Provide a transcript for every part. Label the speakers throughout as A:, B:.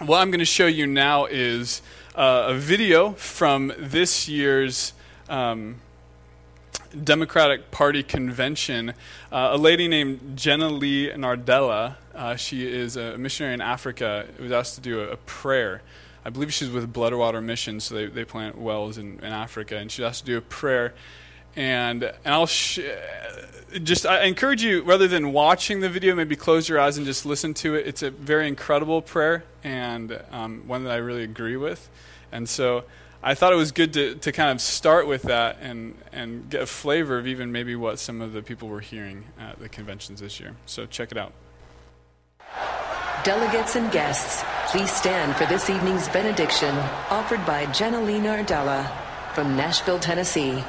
A: what I'm going to show you now is uh, a video from this year's um, Democratic Party convention. Uh, a lady named Jena Lee Nardella, uh, she is a missionary in Africa, was asked to do a, a, prayer. I believe she's with Bloodwater Mission, so they, they plant wells in, in Africa, and she asked to do a prayer and and I'll sh- just I encourage you rather than watching the video, maybe close your eyes and just listen to it. It's a very incredible prayer and um, one that I really agree with, and so I thought it was good to to kind of start with that and and get a flavor of even maybe what some of the people were hearing at the conventions this year. So check it out.
B: Delegates and guests, please stand for this evening's benediction offered by Jena Lee Nardella from Nashville, Tennessee.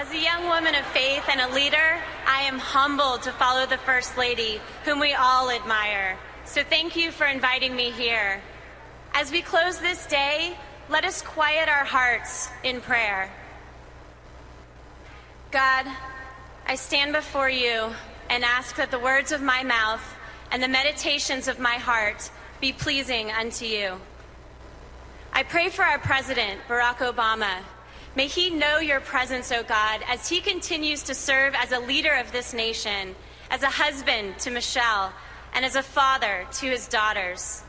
C: As a young woman of faith and a leader, I am humbled to follow the First Lady, whom we all admire. So thank you for inviting me here. As we close this day, let us quiet our hearts in prayer. God, I stand before you and ask that the words of my mouth and the meditations of my heart be pleasing unto you. I pray for our President, Barack Obama, May he know your presence, O God, as he continues to serve as a leader of this nation, as a husband to Michelle, and as a father to his daughters.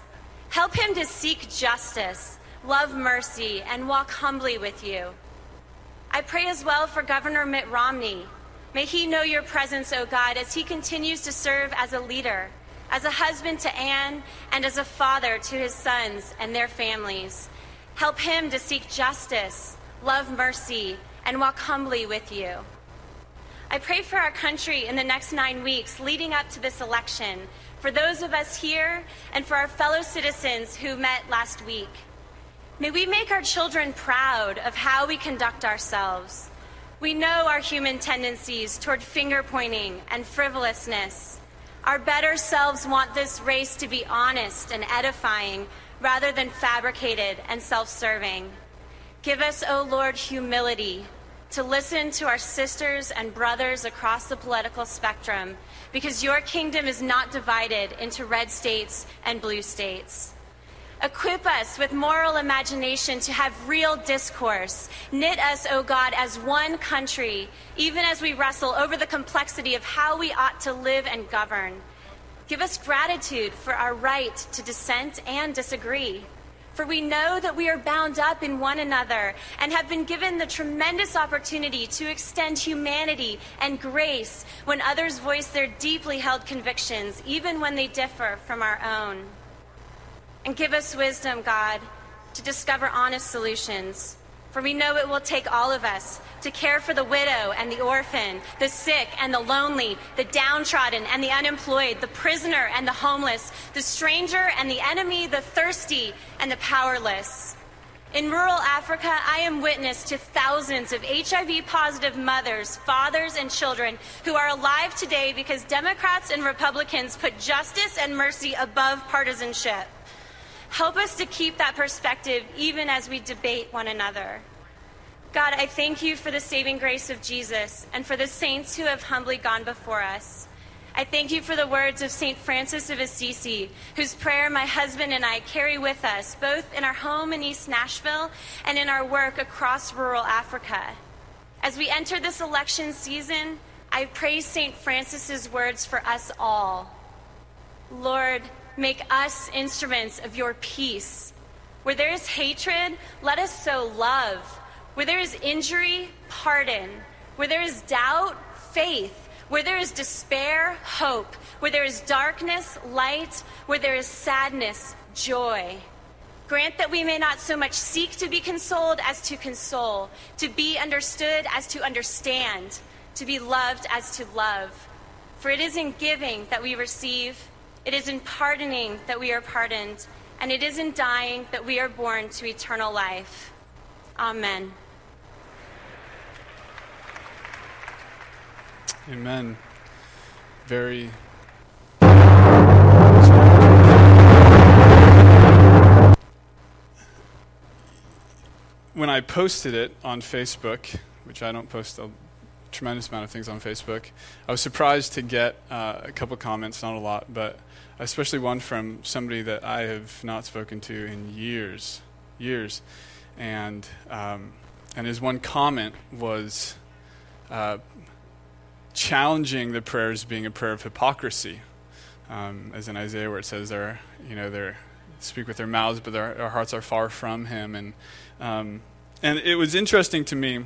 C: Help him to seek justice, love mercy, and walk humbly with you. I pray as well for Governor Mitt Romney. May he know your presence, O God, as he continues to serve as a leader, as a husband to Ann, and as a father to his sons and their families. Help him to seek justice, love mercy, and walk humbly with you. I pray for our country in the next nine weeks leading up to this election, for those of us here, and for our fellow citizens who met last week. May we make our children proud of how we conduct ourselves. We know our human tendencies toward finger pointing and frivolousness. Our better selves want this race to be honest and edifying rather than fabricated and self serving. Give us, O Lord, humility to listen to our sisters and brothers across the political spectrum because your kingdom is not divided into red states and blue states. Equip us with moral imagination to have real discourse. Knit us, O God, as one country, even as we wrestle over the complexity of how we ought to live and govern. Give us gratitude for our right to dissent and disagree. For we know that we are bound up in one another and have been given the tremendous opportunity to extend humanity and grace when others voice their deeply held convictions, even when they differ from our own. And give us wisdom, God, to discover honest solutions for we know it will take all of us to care for the widow and the orphan, the sick and the lonely, the downtrodden and the unemployed, the prisoner and the homeless, the stranger and the enemy, the thirsty and the powerless. In rural Africa, I am witness to thousands of HIV positive mothers, fathers, and children who are alive today because Democrats and Republicans put justice and mercy above partisanship. Help us to keep that perspective even as we debate one another. God, I thank you for the saving grace of Jesus and for the saints who have humbly gone before us. I thank you for the words of St. Francis of Assisi, whose prayer my husband and I carry with us, both in our home in East Nashville and in our work across rural Africa. As we enter this election season, I praise St. Francis's words for us all. Lord, Make us instruments of your peace. Where there is hatred, let us sow love. Where there is injury, pardon. Where there is doubt, faith. Where there is despair, hope. Where there is darkness, light. Where there is sadness, joy. Grant that we may not so much seek to be consoled as to console, to be understood as to understand, to be loved as to love. For it is in giving that we receive it is in pardoning that we are pardoned, and it is in dying that we are born to eternal life. Amen.
A: Amen. Very. When I posted it on Facebook, which I don't post a tremendous amount of things on Facebook, I was surprised to get uh, a couple comments, not a lot, but especially one from somebody that I have not spoken to in years, years, and um, and his one comment was uh, challenging the prayers being a prayer of hypocrisy, um, as in Isaiah where it says they're you know they're speak with their mouths but their, their hearts are far from Him, and um, and it was interesting to me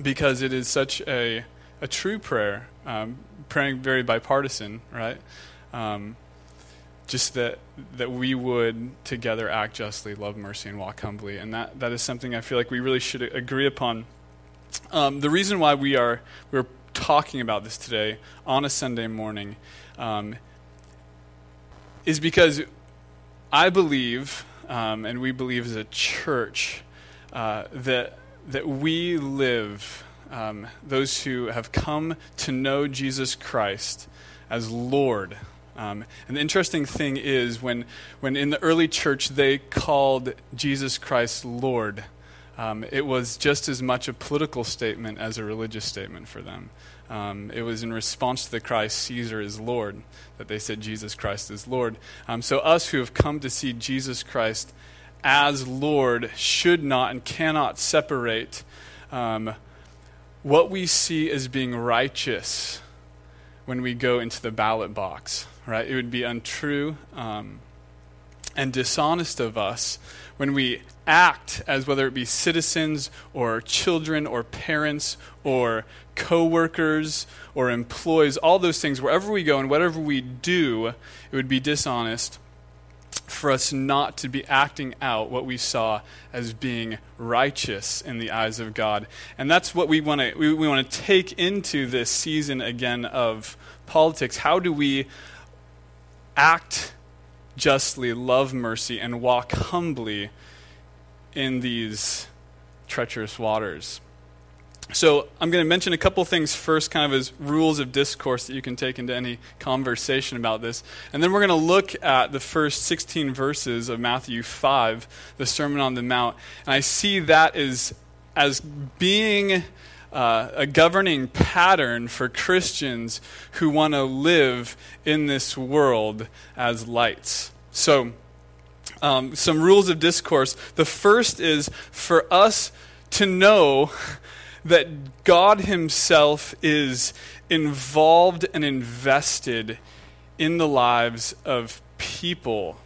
A: because it is such a a true prayer, um, praying very bipartisan, right? Um, just that that we would together act justly, love mercy, and walk humbly, and that that is something I feel like we really should agree upon. Um, the reason why we are we're talking about this today on a Sunday morning um, is because I believe, um, and we believe as a church, uh, that that we live um, those who have come to know Jesus Christ as Lord. Um, and the interesting thing is, when, when in the early church they called Jesus Christ Lord, um, it was just as much a political statement as a religious statement for them. Um, it was in response to the cry, Caesar is Lord, that they said Jesus Christ is Lord. Um, so, us who have come to see Jesus Christ as Lord should not and cannot separate um, what we see as being righteous when we go into the ballot box, right? It would be untrue um, and dishonest of us when we act as whether it be citizens or children or parents or co-workers or employees all those things wherever we go and whatever we do it would be dishonest for us not to be acting out what we saw as being righteous in the eyes of God. And that's what we want to we, we want to take into this season again of politics. How do we act justly, love mercy, and walk humbly in these treacherous waters? So, I'm going to mention a couple things first, kind of as rules of discourse that you can take into any conversation about this. And then we're going to look at the first 16 verses of Matthew 5, the Sermon on the Mount. And I see that as, as being uh, a governing pattern for Christians who want to live in this world as lights. So, um, some rules of discourse. The first is for us to know that God Himself is involved and invested in the lives of people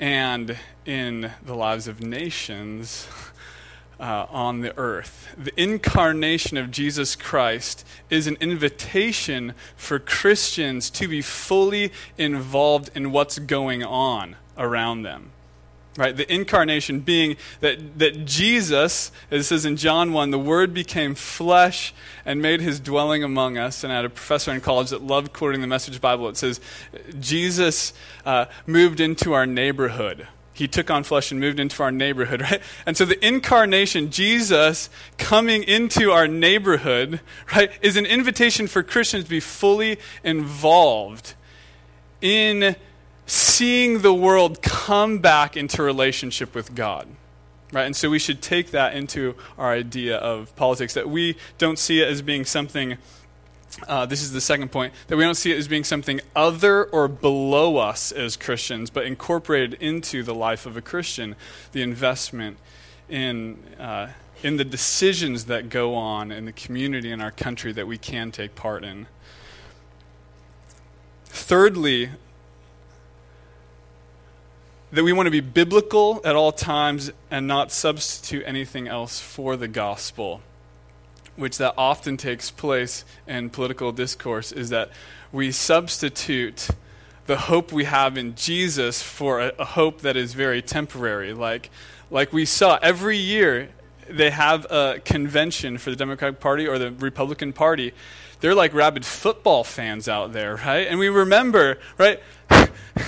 A: and in the lives of nations uh, on the earth. The incarnation of Jesus Christ is an invitation for Christians to be fully involved in what's going on around them. Right? The incarnation being that, that Jesus, as it says in John 1, the Word became flesh and made his dwelling among us. And I had a professor in college that loved quoting the Message Bible. It says, Jesus uh, moved into our neighborhood. He took on flesh and moved into our neighborhood, right? And so the incarnation, Jesus coming into our neighborhood, right, is an invitation for Christians to be fully involved in seeing the world come back into relationship with God. Right? And so we should take that into our idea of politics, that we don't see it as being something, uh, this is the second point, that we don't see it as being something other or below us as Christians, but incorporated into the life of a Christian, the investment in, uh, in the decisions that go on in the community in our country that we can take part in. Thirdly, that we want to be biblical at all times and not substitute anything else for the gospel which that often takes place in political discourse is that we substitute the hope we have in Jesus for a, a, hope that is very temporary. Like like we saw every year they have a convention for the Democratic Party or the Republican Party. They're like rabid football fans out there right? And we remember right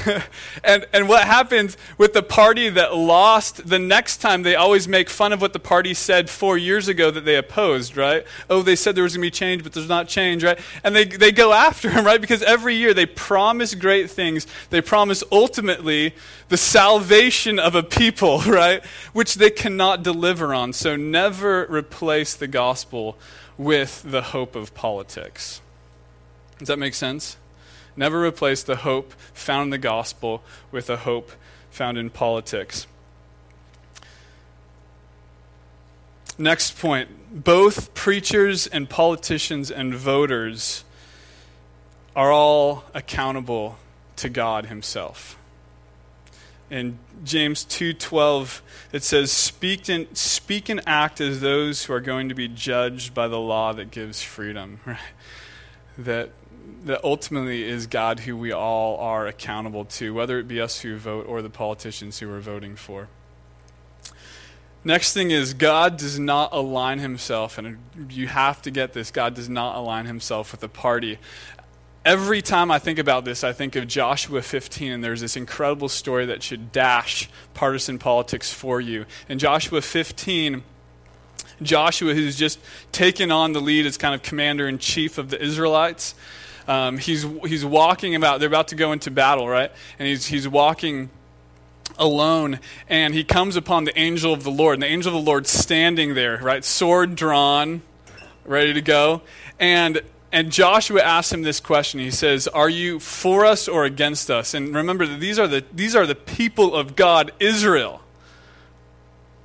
A: and, and what happens with the party that lost the next time, they always make fun of what the party said four years ago that they opposed, right? Oh, they said there was going to be change, but there's not change, right? And they, they go after him, right? Because every year they promise great things. They promise ultimately the salvation of a people, right? Which they cannot deliver on. So never replace the gospel with the hope of politics. Does that make sense? Never replace the hope found in the gospel with a hope found in politics. Next point both preachers and politicians and voters are all accountable to God himself. In James 2:12 it says speak and speak and act as those who are going to be judged by the law that gives freedom, right? That that ultimately is God who we all are accountable to, whether it be us who vote or the politicians who we're voting for. Next thing is, God does not align himself, and you have to get this God does not align himself with a party. Every time I think about this, I think of Joshua 15, and there's this incredible story that should dash partisan politics for you. In Joshua 15, Joshua, who's just taken on the lead as kind of commander in chief of the Israelites, um, he's, he's walking about, they're about to go into battle, right? And he's, he's walking alone, and he comes upon the angel of the Lord. And the angel of the Lord standing there, right? Sword drawn, ready to go. And and Joshua asks him this question. He says, Are you for us or against us? And remember that these are the, these are the people of God, Israel.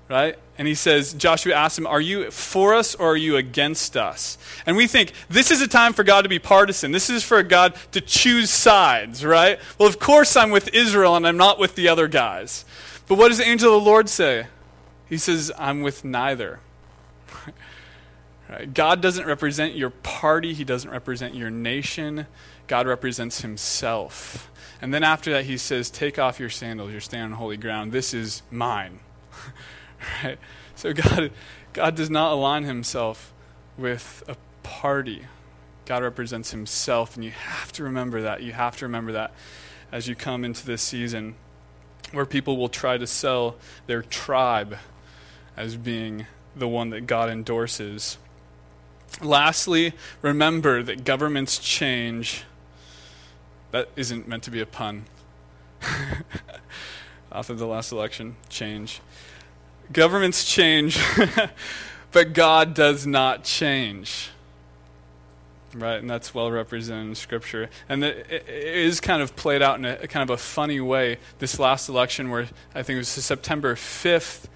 A: Right? And he says, Joshua asks him, Are you for us or are you against us? And we think, this is a time for God to be partisan. This is for God to choose sides, right? Well, of course I'm with Israel and I'm not with the other guys. But what does the angel of the Lord say? He says, I'm with neither. Right? God doesn't represent your party, He doesn't represent your nation. God represents Himself. And then after that, He says, Take off your sandals, you're standing on holy ground. This is mine. right? So God, God does not align Himself with a party. God represents Himself, and you have to remember that. You have to remember that as you come into this season where people will try to sell their tribe as being the one that God endorses. Lastly, remember that governments change. That isn't meant to be a pun. After the last election, change. Governments change, but God does not change. Right, and that's well represented in Scripture. And it is kind of played out in a kind of a funny way this last election, where I think it was September 5th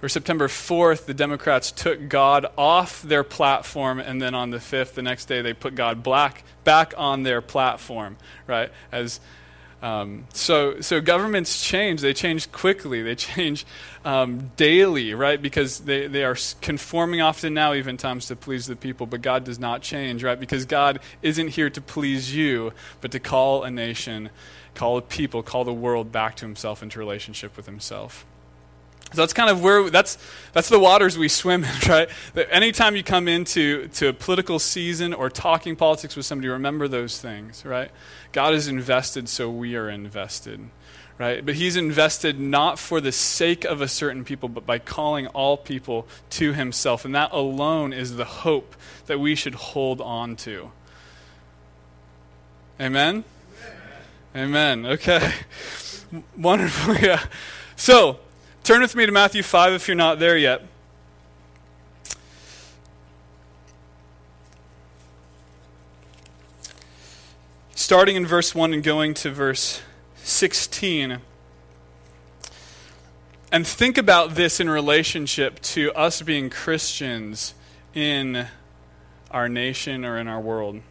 A: or September 4th, the Democrats took God off their platform, and then on the 5th, the next day, they put God black, back on their platform, right? As um, so, so governments change. They change quickly. They change um, daily, right? Because they, they are conforming often now, even times to please the people. But God does not change, right? Because God isn't here to please you, but to call a nation, call a people, call the world back to Himself into relationship with Himself. So that's kind of where that's that's the waters we swim in, right? That anytime you come into to a political season or talking politics with somebody, remember those things, right? God is invested, so we are invested, right? But He's invested not for the sake of a certain people, but by calling all people to Himself, and that alone is the hope that we should hold on to. Amen. Amen. Amen. Okay. Wonderful. Yeah. So. Turn with me to Matthew 5 if you're not there yet. Starting in verse 1 and going to verse 16. And think about this in relationship to us being Christians in our nation or in our world.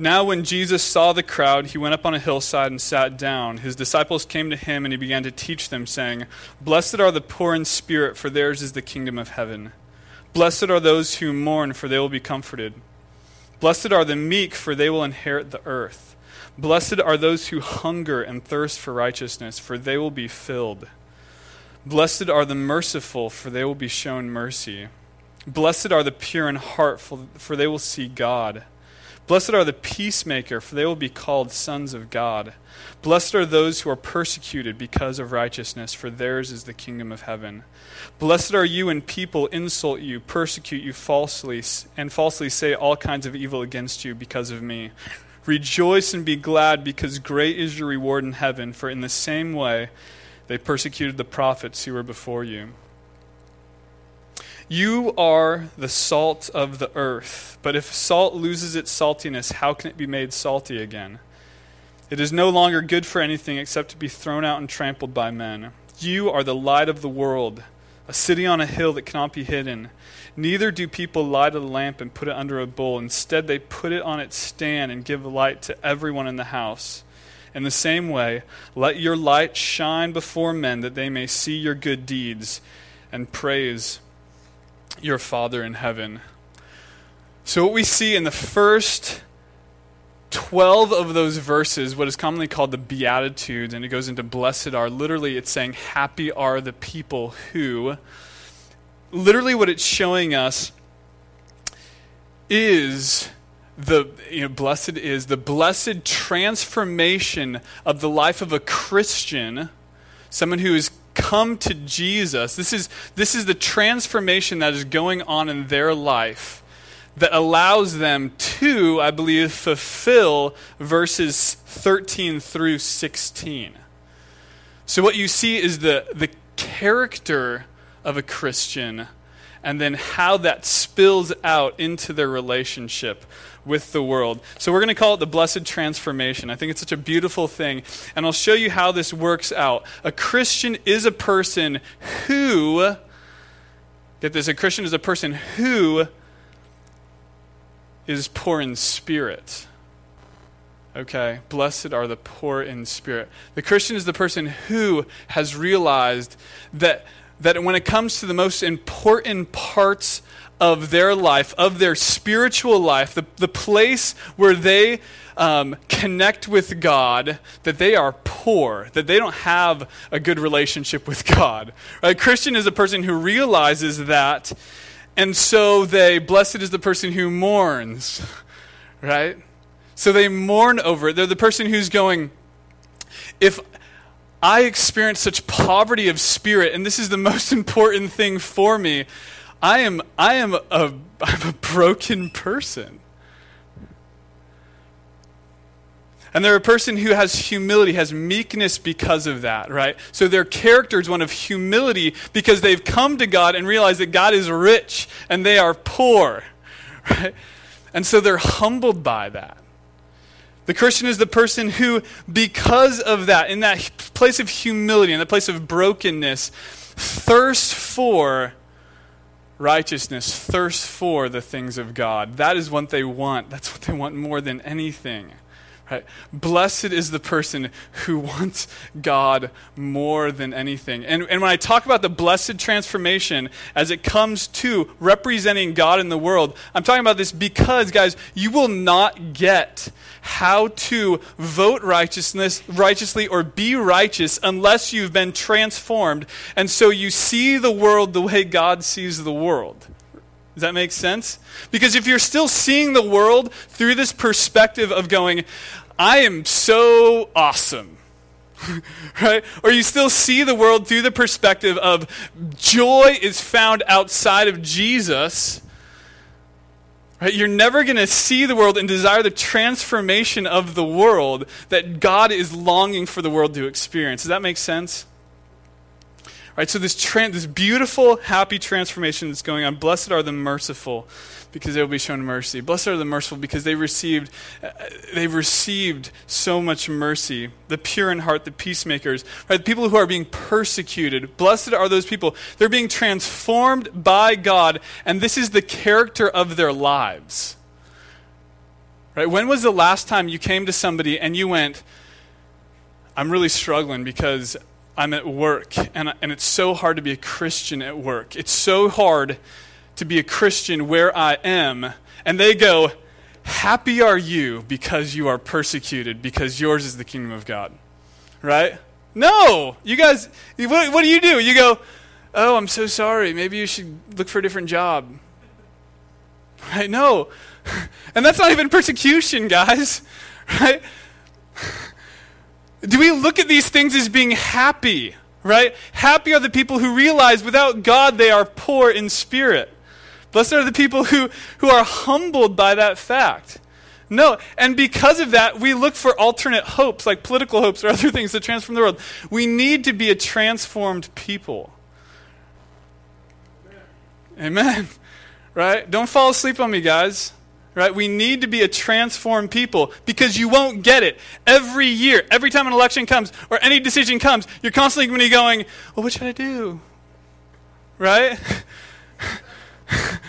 A: Now, when Jesus saw the crowd, he went up on a hillside and sat down. His disciples came to him, and he began to teach them, saying, Blessed are the poor in spirit, for theirs is the kingdom of heaven. Blessed are those who mourn, for they will be comforted. Blessed are the meek, for they will inherit the earth. Blessed are those who hunger and thirst for righteousness, for they will be filled. Blessed are the merciful, for they will be shown mercy. Blessed are the pure in heart, for they will see God. Blessed are the peacemaker, for they will be called sons of God. Blessed are those who are persecuted because of righteousness, for theirs is the kingdom of heaven. Blessed are you when people insult you, persecute you falsely, and falsely say all kinds of evil against you because of me. Rejoice and be glad, because great is your reward in heaven, for in the same way they persecuted the prophets who were before you. You are the salt of the earth. But if salt loses its saltiness, how can it be made salty again? It is no longer good for anything except to be thrown out and trampled by men. You are the light of the world, a city on a hill that cannot be hidden. Neither do people light a lamp and put it under a bowl. Instead, they put it on its stand and give light to everyone in the house. In the same way, let your light shine before men that they may see your good deeds and praise your Father in heaven. So, what we see in the first 12 of those verses, what is commonly called the Beatitudes, and it goes into blessed are, literally, it's saying, happy are the people who. Literally, what it's showing us is the you know, blessed is the blessed transformation of the life of a Christian, someone who has come to Jesus. This is, this is the transformation that is going on in their life that allows them to, I believe, fulfill verses 13 through 16. So, what you see is the, the character of a Christian and then how that spills out into their relationship with the world. So we're going to call it the blessed transformation. I think it's such a beautiful thing. And I'll show you how this works out. A Christian is a person who, get this, a Christian is a person who is poor in spirit. Okay, blessed are the poor in spirit. The Christian is the person who has realized that, that when it comes to the most important parts of their life, of their spiritual life, the, the place where they um, connect with God, that they are poor, that they don't have a good relationship with God. A Christian is a person who realizes that, and so they, blessed is the person who mourns, right? So they mourn over it. They're the person who's going, if I experience such poverty of spirit, and this is the most important thing for me, I am, I am a, I'm a broken person. And they're a person who has humility, has meekness because of that, right? So their character is one of humility because they've come to God and realized that God is rich and they are poor, right? And so they're humbled by that. The Christian is the person who, because of that, in that place of humility, in that place of brokenness, thirsts for righteousness, thirst for the things of God. That is what they want. That's what they want more than anything. Right? Blessed is the person who wants God more than anything. And, and when I talk about the blessed transformation as it comes to representing God in the world, I'm talking about this because, guys, you will not get how to vote righteousness righteously or be righteous unless you've been transformed. And so you see the world the way God sees the world. Does that make sense? Because if you're still seeing the world through this perspective of going, I am so awesome. right? Or you still see the world through the perspective of joy is found outside of Jesus. Right? You're never going to see the world and desire the transformation of the world that God is longing for the world to experience. Does that make sense? Right, so this, this beautiful, happy transformation that's going on. Blessed are the merciful, because they will be shown mercy. Blessed are the merciful because they received, uh, they've received so much mercy. The pure in heart, the peacemakers, right? The people who are being persecuted. Blessed are those people. They're being transformed by God, and this is the character of their lives. Right? When was the last time you came to somebody and you went, I'm really struggling because I'm at work, and, and it's so hard to be a Christian at work. It's so hard to be a Christian where I am. And they go, Happy are you because you are persecuted, because yours is the kingdom of God. Right? No! You guys, what, what do you do? You go, Oh, I'm so sorry. Maybe you should look for a different job. Right? No. And that's not even persecution, guys. Right? Do we look at these things as being happy? Right? Happy are the people who realize without God they are poor in spirit. Blessed are the people who, who are humbled by that fact. No, and because of that, we look for alternate hopes, like political hopes or other things to transform the world. We need to be a transformed people. Amen. Right? Don't fall asleep on me, guys. Right? We need to be a transformed people because you won't get it. Every year, every time an election comes or any decision comes, you're constantly going to be going, well, what should I do? Right?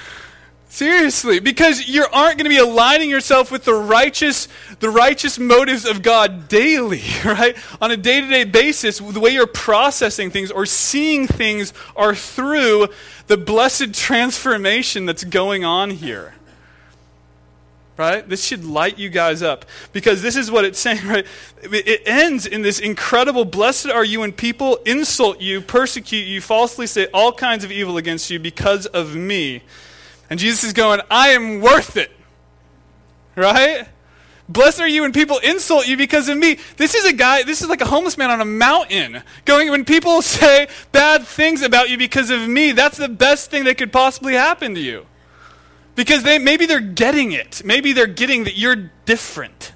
A: Seriously, because you aren't going to be aligning yourself with the righteous, the righteous motives of God daily, right? On a day-to-day basis, the way you're processing things or seeing things are through the blessed transformation that's going on here. Right? This should light you guys up because this is what it's saying, right? It ends in this incredible blessed are you when people insult you, persecute you, falsely say all kinds of evil against you because of me. And Jesus is going, I am worth it. Right? Blessed are you when people insult you because of me. This is a guy, this is like a homeless man on a mountain. Going, when people say bad things about you because of me, that's the best thing that could possibly happen to you. Because they, maybe they're getting it. Maybe they're getting that you're different.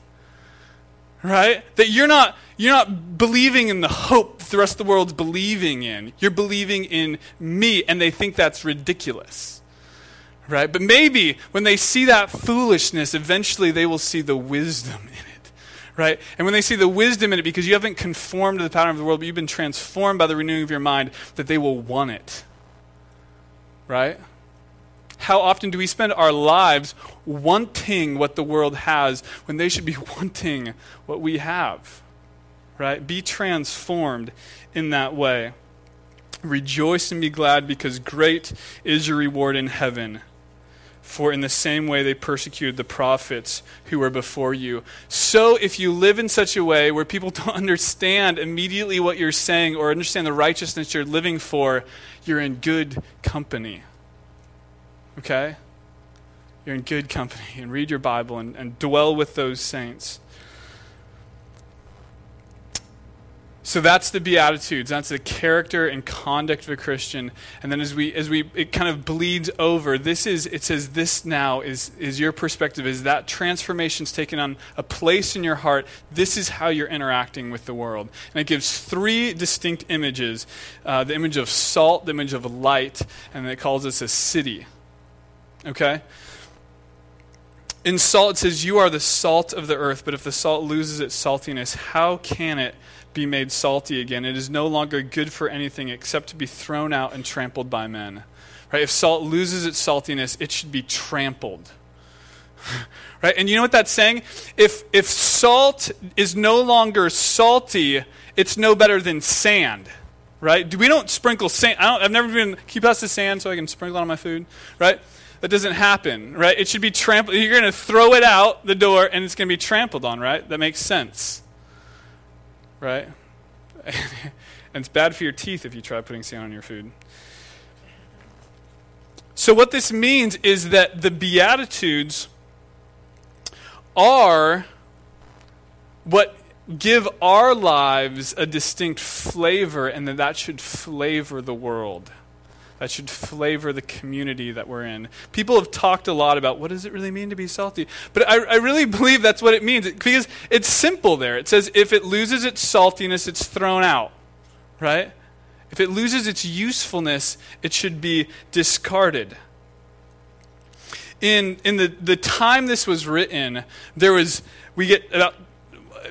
A: Right? That you're not, you're not believing in the hope the rest of the world's believing in. You're believing in me, and they think that's ridiculous right? But maybe when they see that foolishness, eventually they will see the wisdom in it, right? And when they see the wisdom in it, because you haven't conformed to the pattern of the world, but you've been transformed by the renewing of your mind, that they will want it, right? How often do we spend our lives wanting what the world has when they should be wanting what we have? Right? Be transformed in that way. Rejoice and be glad because great is your reward in heaven. For in the same way they persecuted the prophets who were before you. So if you live in such a way where people don't understand immediately what you're saying or understand the righteousness you're living for, you're in good company. Okay? You're in good company. And read your Bible and, and dwell with those saints. So that's the beatitudes. That's the character and conduct of a Christian. And then as we as we it kind of bleeds over, this is it says this now is is your perspective is that transformation's taken on a place in your heart. This is how you're interacting with the world. And it gives three distinct images: uh, the image of salt, the image of light, and it calls us a city. Okay. In salt, it says, You are the salt of the earth, but if the salt loses its saltiness, how can it be made salty again. It is no longer good for anything except to be thrown out and trampled by men. Right? If salt loses its saltiness, it should be trampled. right? And you know what that's saying? If if salt is no longer salty, it's no better than sand. Right? We don't sprinkle sand. I have never been. Keep us the sand so I can sprinkle on my food. Right? That doesn't happen, right? It should be trampled. You're going to throw it out the door and it's going to be trampled on, right? That makes sense right? and it's bad for your teeth if you try putting sand on your food. So, what this means is that the Beatitudes are what give our lives a distinct flavor, and that that should flavor the world that should flavor the community that we're in. People have talked a lot about what does it really mean to be salty, but I, I really believe that's what it means because it's simple there. It says if it loses its saltiness, it's thrown out, right? If it loses its usefulness, it should be discarded. In, in the, the time this was written, there was, we get about,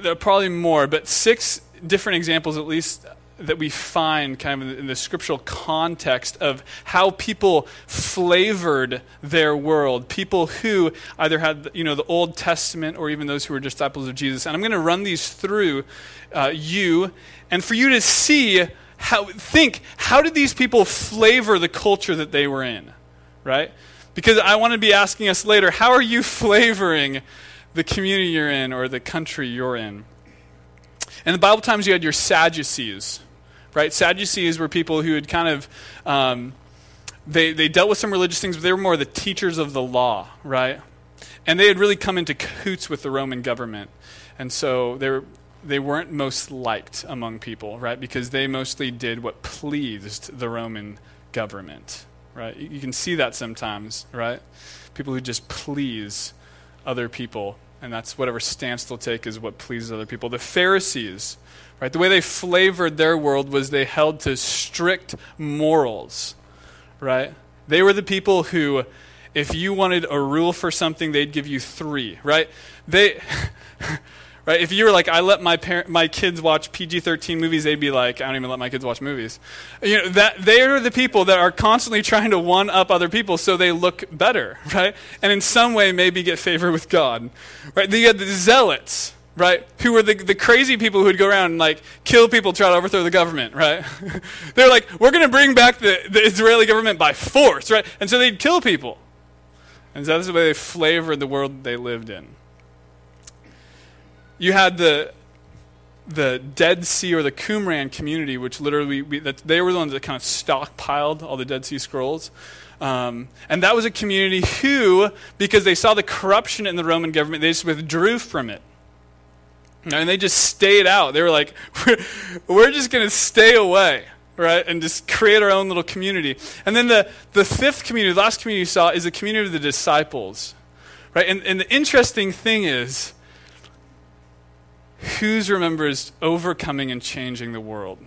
A: uh, probably more, but six different examples at least that we find kind of in the scriptural context of how people flavored their world. People who either had, you know, the Old Testament or even those who were disciples of Jesus. And I'm going to run these through uh, you and for you to see how, think, how did these people flavor the culture that they were in, right? Because I want to be asking us later, how are you flavoring the community you're in or the country you're in? In the Bible times, you had your Sadducees, right? Sadducees were people who had kind of, um, they, they dealt with some religious things, but they were more the teachers of the law, right? And they had really come into cahoots with the Roman government. And so they, were, they weren't most liked among people, right? Because they mostly did what pleased the Roman government, right? You can see that sometimes, right? People who just please other people and that's whatever stance they'll take is what pleases other people. The Pharisees, right? The way they flavored their world was they held to strict morals, right? They were the people who, if you wanted a rule for something, they'd give you three, right? They, right? If you were like, I let my parent, my kids watch PG-13 movies, they'd be like, I don't even let my kids watch movies. You know, that they are the people that are constantly trying to one up other people so they look better, right? And in some way, maybe get favor with God, right? You had the zealots, right? Who were the, the crazy people who would go around and like kill people, try to overthrow the government, right? They're like, we're going to bring back the, the Israeli government by force, right? And so they'd kill people. And so that's the way they flavored the world they lived in. You had the the Dead Sea or the Qumran community, which literally we, that they were the ones that kind of stockpiled all the Dead Sea Scrolls. Um, and that was a community who, because they saw the corruption in the Roman government, they just withdrew from it. And they just stayed out. They were like, we're, just going to stay away, right? And just create our own little community. And then the, the fifth community, the last community you saw, is the community of the disciples, right? And, and the interesting thing is, whose remembers overcoming and changing the world?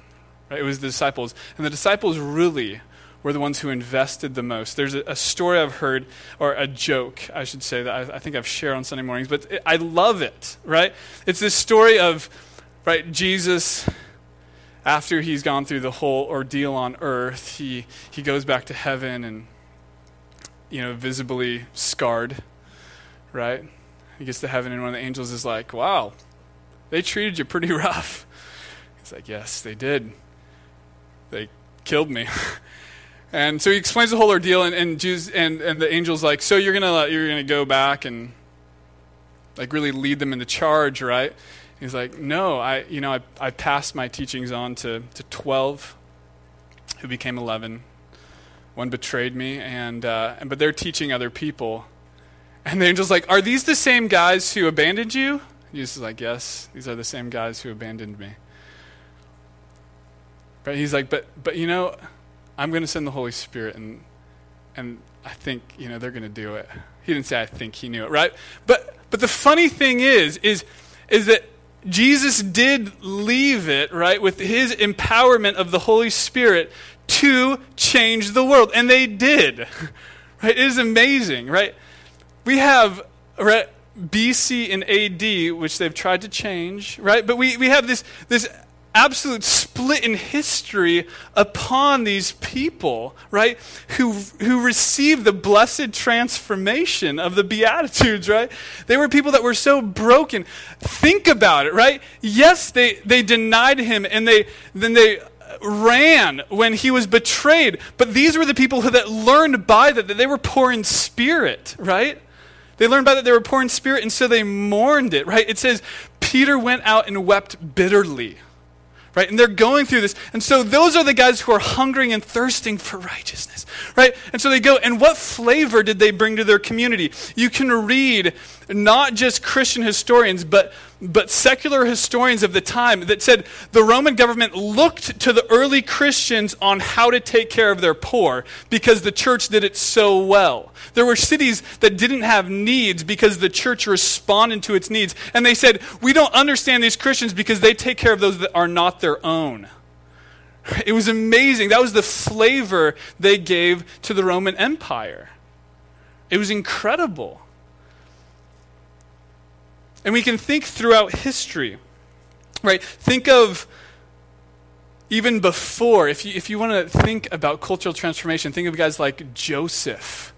A: Right? It was the disciples. And the disciples really were the ones who invested the most. There's a, a story I've heard, or a joke, I should say, that I, I think I've shared on Sunday mornings, but it, I love it, right? It's this story of, right, Jesus, after he's gone through the whole ordeal on earth, he, he goes back to heaven and, you know, visibly scarred, right? He gets to heaven, and one of the angels is like, wow, they treated you pretty rough. He's like, yes, they did. They killed me. And so he explains the whole ordeal, and, and, Jews, and, and the angel's like, So you're to you're gonna go back and like really lead them in the charge, right? He's like, No, I, you know, I, I passed my teachings on to, to 12 who became 11. One betrayed me, and, uh, and, but they're teaching other people. And the angel's like, Are these the same guys who abandoned you? Jesus is like, Yes, these are the same guys who abandoned me. But he's like, But, but you know, I'm going to send the Holy Spirit, and, and I think, you know, they're going to do it. He didn't say, I think he knew it, right? But, but the funny thing is, is, is that Jesus did leave it, right, with his empowerment of the Holy Spirit to change the world. And they did. Right? It is amazing, right? We have right, BC and AD, which they've tried to change, right? But we, we have this, this absolute split in history upon these people, right? Who, who received the blessed transformation of the Beatitudes, right? They were people that were so broken. Think about it, right? Yes, they, they denied him and they, then they ran when he was betrayed. But these were the people who, that learned by that, that they were poor in spirit, right? They learned by that they were poor in spirit, and so they mourned it, right? It says, Peter went out and wept bitterly right? And they're going through this. And so those are the guys who are hungering and thirsting for righteousness, right? And so they go, and what flavor did they bring to their community? You can read not just Christian historians, but but secular historians of the time that said the Roman government looked to the early Christians on how to take care of their poor because the church did it so well. There were cities that didn't have needs because the church responded to its needs. And they said, We don't understand these Christians because they take care of those that are not their own. It was amazing. That was the flavor they gave to the Roman Empire. It was incredible. And we can think throughout history, right? Think of even before, if you, if you want to think about cultural transformation, think of guys like Joseph,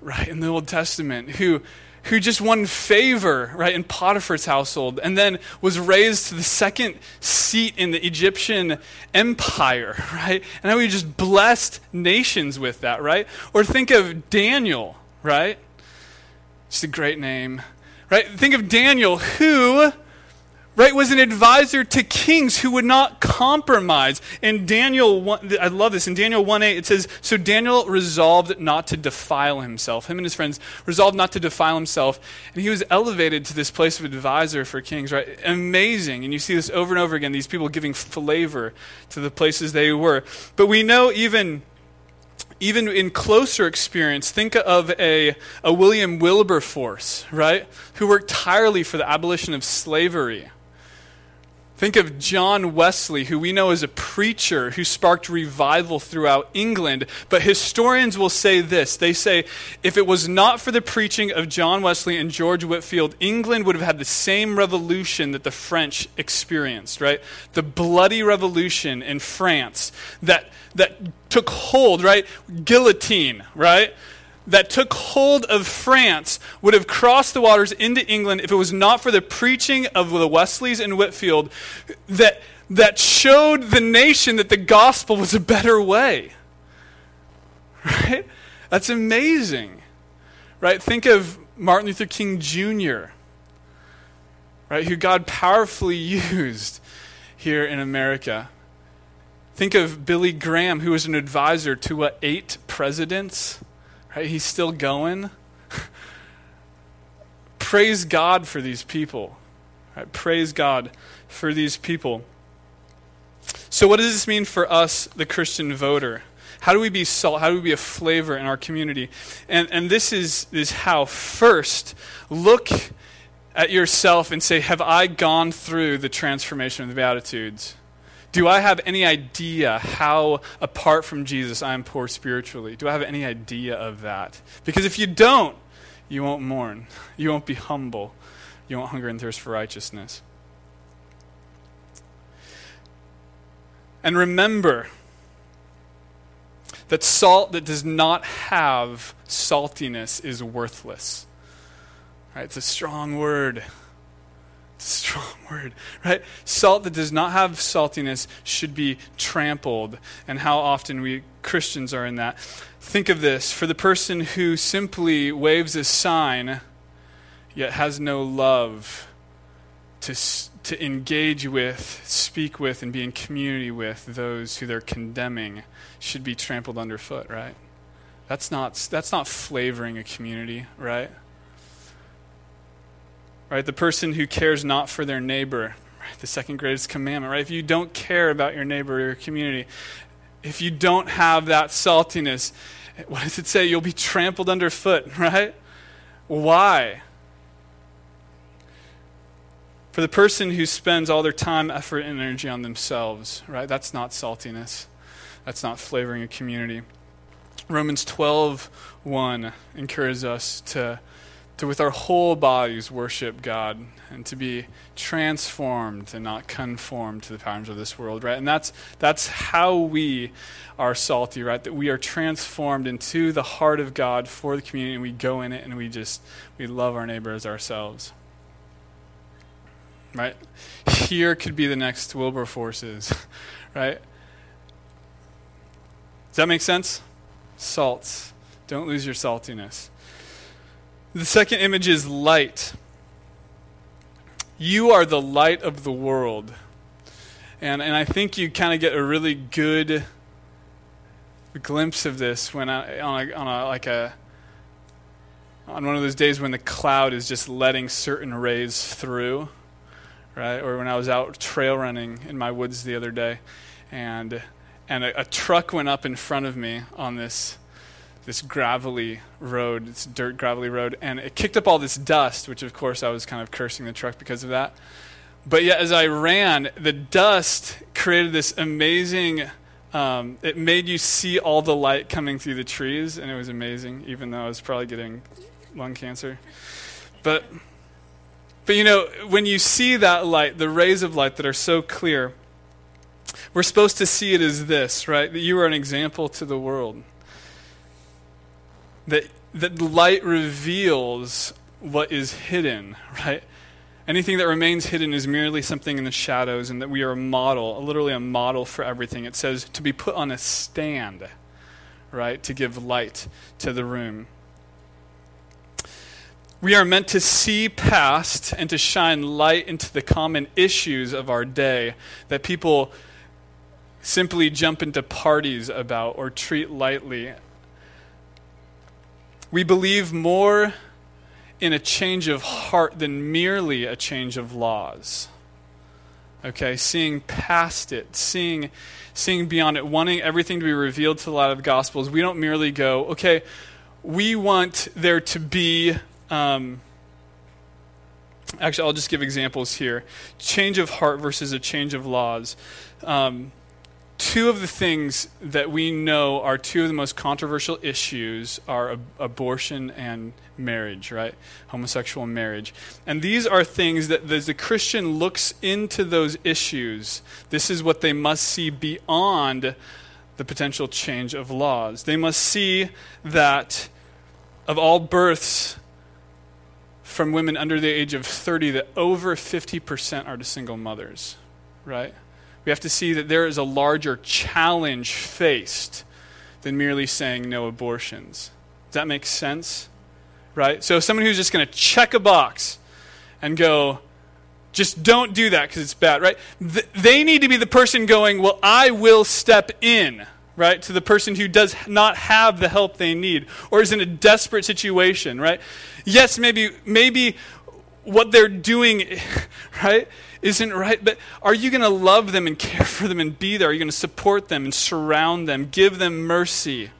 A: right, in the Old Testament, who, who just won favor, right, in Potiphar's household, and then was raised to the second seat in the Egyptian empire, right? And how he just blessed nations with that, right? Or think of Daniel, right? Just a great name. Right? Think of Daniel, who right was an advisor to kings who would not compromise. In daniel 1, i love this. In daniel 1 8 it says so daniel resolved not to defile himself. Him and his friends resolved not to defile himself and he was elevated to this place of advisor for kings right? Amazing. And you see this over and over again these people giving flavor to the places they were. But we know even even in closer experience, think of a, a William Wilberforce,,, right? Who worked tirelessly for the abolition of slavery. Think of John Wesley, who we know as a preacher who sparked revival throughout England. But historians will say this they say, if it was not for the preaching of John Wesley and George Whitefield, England would have had the same revolution that the French experienced, right? The bloody revolution in France that, that took hold, right? Guillotine, right? That took hold of France would have crossed the waters into England if it was not for the preaching of the Wesleys and Whitefield that, that showed the nation that the gospel was a better way. Right? That's amazing. Right? Think of Martin Luther King Jr., right, who God powerfully used here in America. Think of Billy Graham, who was an advisor to what, eight presidents? Right? He's still going. Praise God for these people. Right? Praise God for these people. So, what does this mean for us, the Christian voter? How do we be salt? How do we be a flavor in our community? And, and this is, is how. First, look at yourself and say, Have I gone through the transformation of the Beatitudes? Do I have any idea how, apart from Jesus, I am poor spiritually? Do I have any idea of that? Because if you don't, you won't mourn. You won't be humble. You won't hunger and thirst for righteousness. And remember that salt that does not have saltiness is worthless. Right? It's a strong word. Strong word, right? Salt that does not have saltiness should be trampled. And how often we Christians are in that. Think of this for the person who simply waves a sign yet has no love to, to engage with, speak with, and be in community with those who they're condemning should be trampled underfoot, right? That's not, that's not flavoring a community, right? Right? The person who cares not for their neighbor, right? the second greatest commandment, right? If you don't care about your neighbor or your community, if you don't have that saltiness, what does it say? You'll be trampled underfoot, right? Why? For the person who spends all their time, effort, and energy on themselves, right? That's not saltiness. That's not flavoring a community. Romans 12, 1 encourages us to to with our whole bodies worship God and to be transformed and not conformed to the patterns of this world, right? And that's that's how we are salty, right? That we are transformed into the heart of God for the community and we go in it and we just we love our neighbors ourselves. Right? Here could be the next Wilberforces, right? Does that make sense? Salt. Don't lose your saltiness. The second image is light. You are the light of the world. And, and I think you kind of get a really good glimpse of this when I, on, a, on a, like a, on one of those days when the cloud is just letting certain rays through, right? Or when I was out trail running in my woods the other day, and and a, a truck went up in front of me on this this gravelly road, this dirt gravelly road, and it kicked up all this dust, which of course I was kind of cursing the truck because of that. But yet, as I ran, the dust created this amazing. Um, it made you see all the light coming through the trees, and it was amazing, even though I was probably getting lung cancer. But, but you know, when you see that light, the rays of light that are so clear, we're supposed to see it as this, right? That you are an example to the world that, that light reveals what is hidden, right? Anything that remains hidden is merely something in the shadows, and that we are a model, literally a model for everything. It says to be put on a stand, right, to give light to the room. We are meant to see past and to shine light into the common issues of our day that people simply jump into parties about or treat lightly we believe more in a change of heart than merely a change of laws. Okay, seeing past it, seeing, seeing beyond it, wanting everything to be revealed to the light of the Gospels. We don't merely go, okay, we want there to be um, Actually, I'll just give examples here. Change of heart versus a change of laws. Um, two of the things that we know are two of the most controversial issues are ab- abortion and marriage, right? Homosexual marriage. And these are things that as the Christian looks into those issues, this is what they must see beyond the potential change of laws. They must see that of all births from women under the age of 30 that over 50% are to single mothers, right? We have to see that there is a larger challenge faced than merely saying no abortions. Does that make sense? Right? So, someone who's just going to check a box and go, just don't do that because it's bad, right? Th- they need to be the person going, well, I will step in, right, to the person who does not have the help they need or is in a desperate situation, right? Yes, maybe, maybe what they're doing, right, isn't right, but are you going to love them and care for them and be there? Are you going to support them and surround them, give them mercy,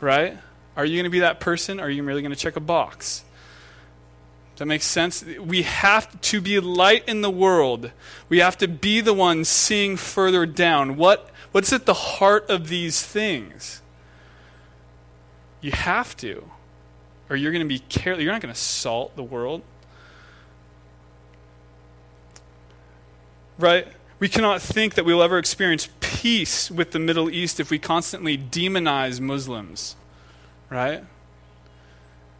A: right? Are you going to be that person? Or are you merely going to check a box? That makes sense? We have to be light in the world. We have to be the ones seeing further down. What, what's at the heart of these things? You have to. Or you're going to be careless. You're not going to salt the world. Right? We cannot think that we will ever experience peace with the Middle East if we constantly demonize Muslims, right?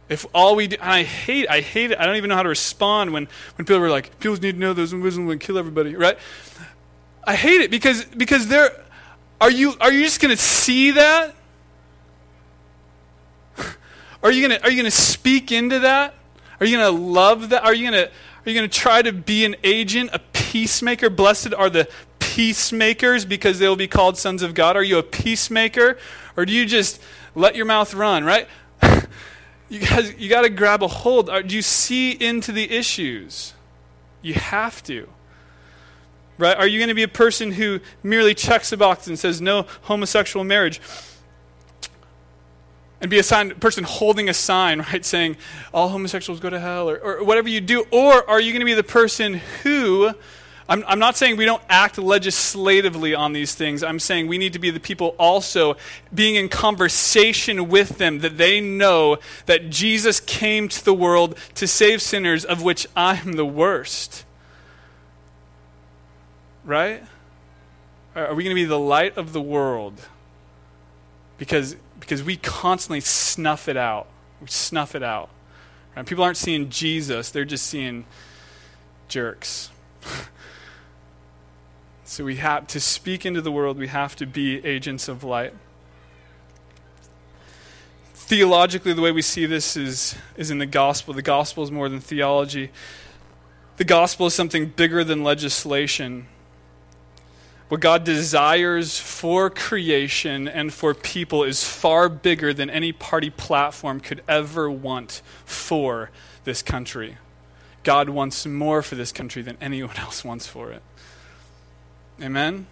A: If all we do, and I hate, I hate it. I don't even know how to respond when, when people are like, people need to know those Muslims will kill everybody, right? I hate it because because they're, are you are you just going to see that? Are you to are you to speak into that? Are you to love that? Are you to are you going to try to be an agent, a peacemaker? Blessed are the peacemakers because they will be called sons of God. Are you a peacemaker? Or do you just let your mouth run, right? you guys, you got to grab a hold. Do you see into the issues? You have to. Right? Are you going to be a person who merely checks a box and says no homosexual marriage? And be a sign, person holding a sign, right, saying all homosexuals go to hell, or, or whatever you do? Or are you going to be the person who, I'm, I'm not saying we don't act legislatively on these things. I'm saying we need to be the people also being in conversation with them that they know that Jesus came to the world to save sinners, of which I'm the worst. Right? Are we going to be the light of the world? Because because we constantly snuff it out. We snuff it out. Right? People aren't seeing Jesus, they're just seeing jerks. so we have to speak into the world, we have to be agents of light. Theologically, the way we see this is, is in the gospel. The gospel is more than theology. The gospel is something bigger than legislation. What God desires for creation and for people is far bigger than any party platform could ever want for this country. God wants more for this country than anyone else wants for it. Amen?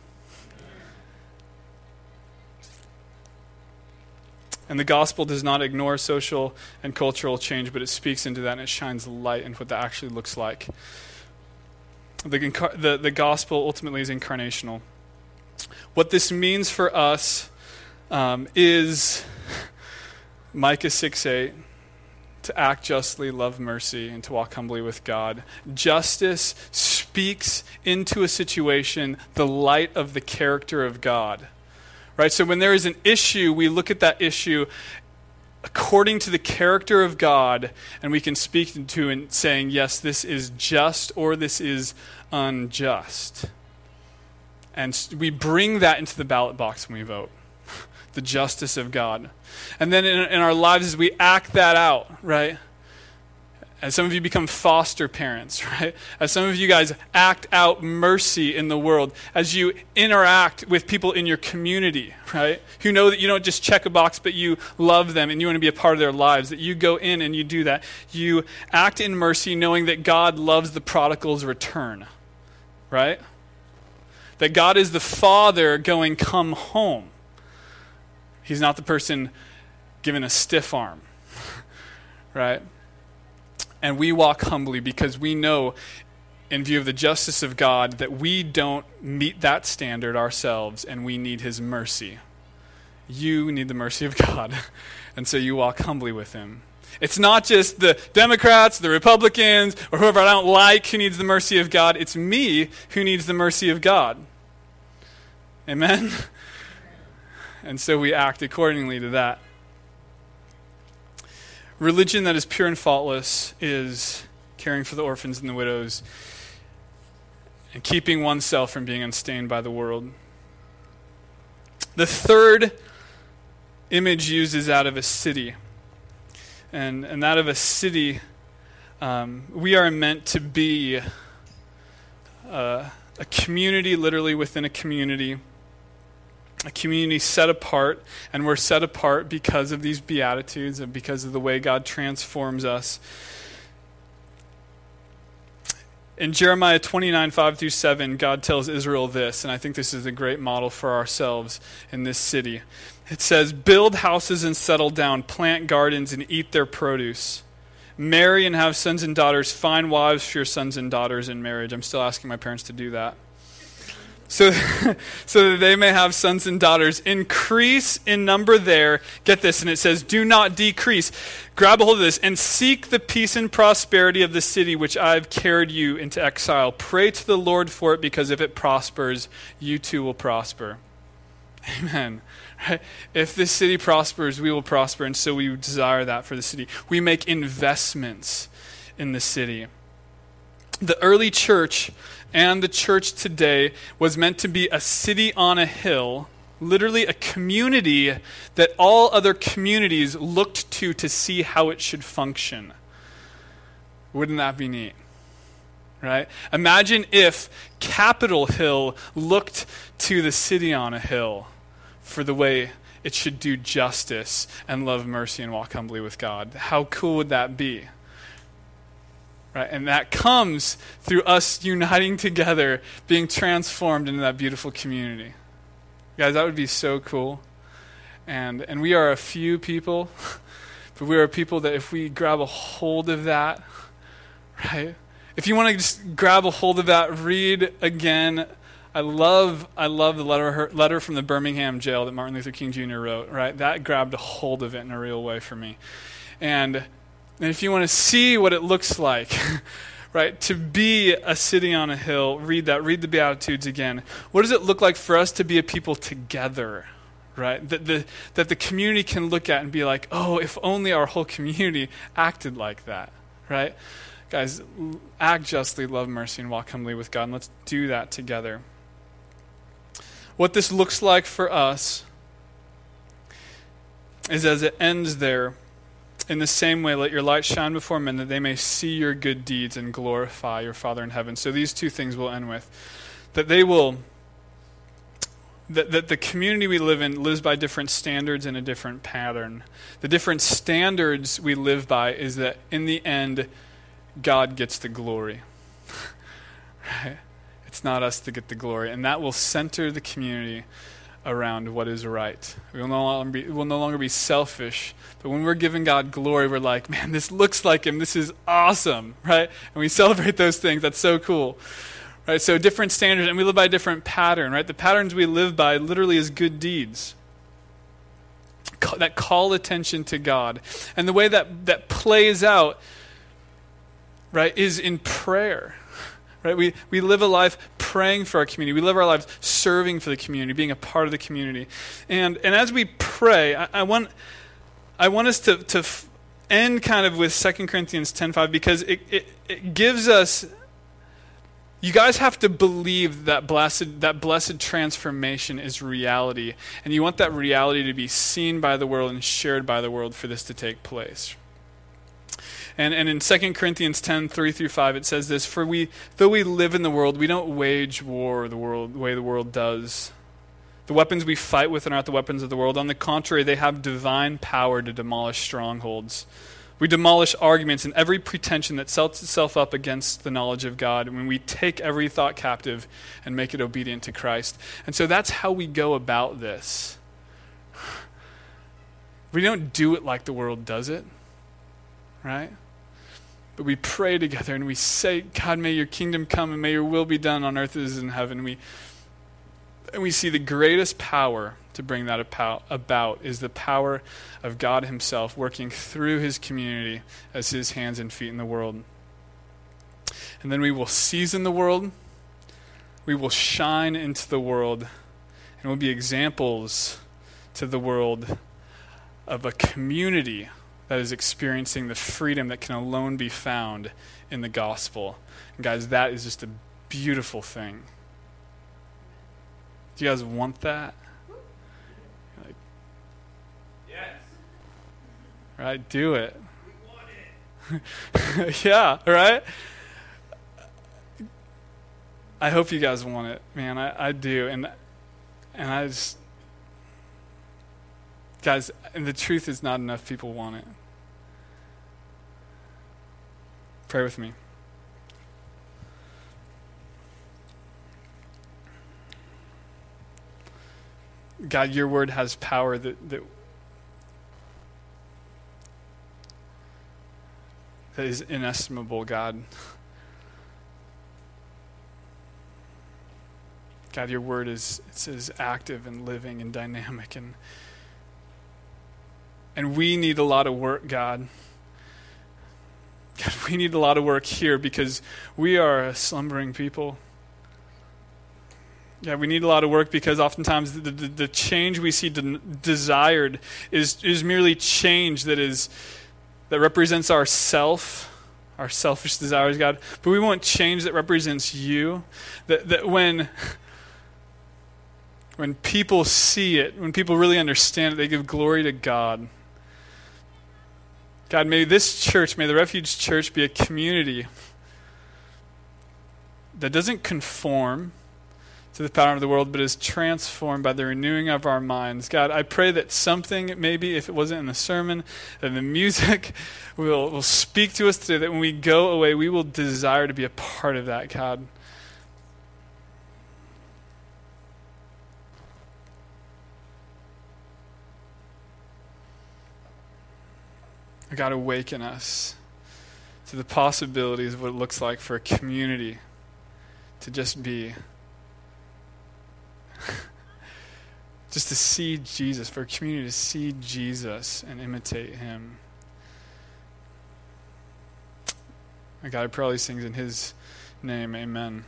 A: And the gospel does not ignore social and cultural change, but it speaks into that and it shines light into what that actually looks like. The, the, the gospel ultimately is incarnational. What this means for us um, is Micah 6 8 to act justly, love mercy, and to walk humbly with God. Justice speaks into a situation the light of the character of God. Right? So when there is an issue, we look at that issue according to the character of God, and we can speak into it saying, yes, this is just or this is unjust. And we bring that into the ballot box when we vote the justice of God. And then in, in, our lives, as we act that out, right? As some of you become foster parents, right? As some of you guys act out mercy in the world, as you interact with people in your community, right? Who know that you don't just check a box, but you love them and you want to be a part of their lives, that you go in and you do that. You act in mercy knowing that God loves the prodigal's return, right? That God is the Father going, Come home. He's not the person given a stiff arm, right? And we walk humbly because we know, in view of the justice of God, that we don't meet that standard ourselves and we need His mercy. You need the mercy of God. And so you walk humbly with Him. It's not just the Democrats, the Republicans, or whoever I don't like who needs the mercy of God. It's me who needs the mercy of God. Amen? And so we act accordingly to that. Religion that is pure and faultless is caring for the orphans and the widows and keeping oneself from being unstained by the world. The third image used is out of a city. And, and that of a city, um, we are meant to be uh, a community, literally within a community a community set apart, and we're set apart because of these Beatitudes and because of the way God transforms us. In Jeremiah 29, 5 through 7, God tells Israel this, and I think this is a great model for ourselves in this city. It says, Build houses and settle down, plant gardens and eat their produce. Marry and have sons and daughters, find wives for your sons and daughters in marriage. I'm still asking my parents to do that so, so that they may have sons and daughters. Increase in number there. Get this, and it says, Do not decrease. Grab a hold of this and seek the peace and prosperity of the city which I've carried you into exile. Pray to the Lord for it, because if it prospers, you too will prosper. Amen. If this city prospers, we will prosper, and so we desire that for the city. We make investments in the city. The early church and the church today was meant to be a city on a hill, literally a community that all other communities looked to to see how it should function. Wouldn't that be neat? Right? Imagine if Capitol Hill looked to the city on a hill for the way it should do justice and love mercy and walk humbly with God. How cool would that be? Right? And that comes through us uniting together, being transformed into that beautiful community. Guys, that would be so cool. And, and we are a few people, but we are people that if we grab a hold of that, right? If you want to just grab a hold of that, read again. I love, I love the letter, letter from the Birmingham jail that Martin Luther King Jr. wrote, right? That grabbed a hold of it in a real way for me. And and if you want to see what it looks like, right, to be a city on a hill, read that, read the Beatitudes again. What does it look like for us to be a people together? Right? That the, that the community can look at and be like, oh, if only our whole community acted like that. Right? Guys, act justly, love mercy, and walk humbly with God. And let's do that together. What this looks like for us is as it ends there in the same way, let your light shine before men that they may see your good deeds and glorify your Father in heaven. So these two things will end with that they will that, that the community we live in lives by different standards and a different pattern. The different standards we live by is that in the end, God gets the glory. right? It's not us to get the glory. And that will center the community around what is right. We will no longer be, will no longer be selfish, but when we're giving God glory, we're like, man, this looks like Him. This is awesome, right? And we celebrate those things. That's so cool. Right? So different standards, and we live by a different pattern, right? The patterns we live by literally is good deeds that call attention to God. And the way that, that plays out, right, is in prayer right? We, we live a life praying for our community. We live our lives serving for the community, being a part of the community. And, and as we pray, I, I want, I want us to, to end kind of with 2 Corinthians 10.5 because it, it, it gives us you guys have to believe that blessed, that blessed transformation is reality. And you want that reality to be seen by the world and shared by the world for this to take place. And, and in 2 Corinthians 10, 3 through 5, it says this For we, though we live in the world, we don't wage war the, world, the way the world does. The weapons we fight with are not the weapons of the world. On the contrary, they have divine power to demolish strongholds. We demolish arguments and every pretension that sets itself up against the knowledge of God when we take every thought captive and make it obedient to Christ. And so that's how we go about this. We don't do it like the world does it, right? But we pray together and we say, God, may your kingdom come and may your will be done on earth as in heaven. We, and we see the greatest power to bring that about is the power of God Himself working through His community as His hands and feet in the world. And then we will season the world, we will shine into the world, and we'll be examples to the world of a community that is experiencing the freedom that can alone be found in the gospel. And guys, that is just a beautiful thing. Do you guys want that? Like, yes. Right, do it. it. yeah, right? I hope you guys want it, man. I, I do. And and I just guys, and the truth is not enough people want it. Pray with me. God, your word has power that, that, that is inestimable, God. God, your word is it's as active and living and dynamic and and we need a lot of work, God. God, we need a lot of work here because we are a slumbering people. Yeah, we need a lot of work because oftentimes the, the, the change we see de- desired is, is merely change that is that represents our self, our selfish desires, God. But we want change that represents you. That, that when, when people see it, when people really understand it, they give glory to God. God, may this church, may the Refuge Church be a community that doesn't conform to the pattern of the world, but is transformed by the renewing of our minds. God, I pray that something, maybe if it wasn't in the sermon, and the music will, will speak to us today, that when we go away, we will desire to be a part of that, God. God, awaken us to the possibilities of what it looks like for a community to just be, just to see Jesus, for a community to see Jesus and imitate him. God, I pray all these things in his name. Amen.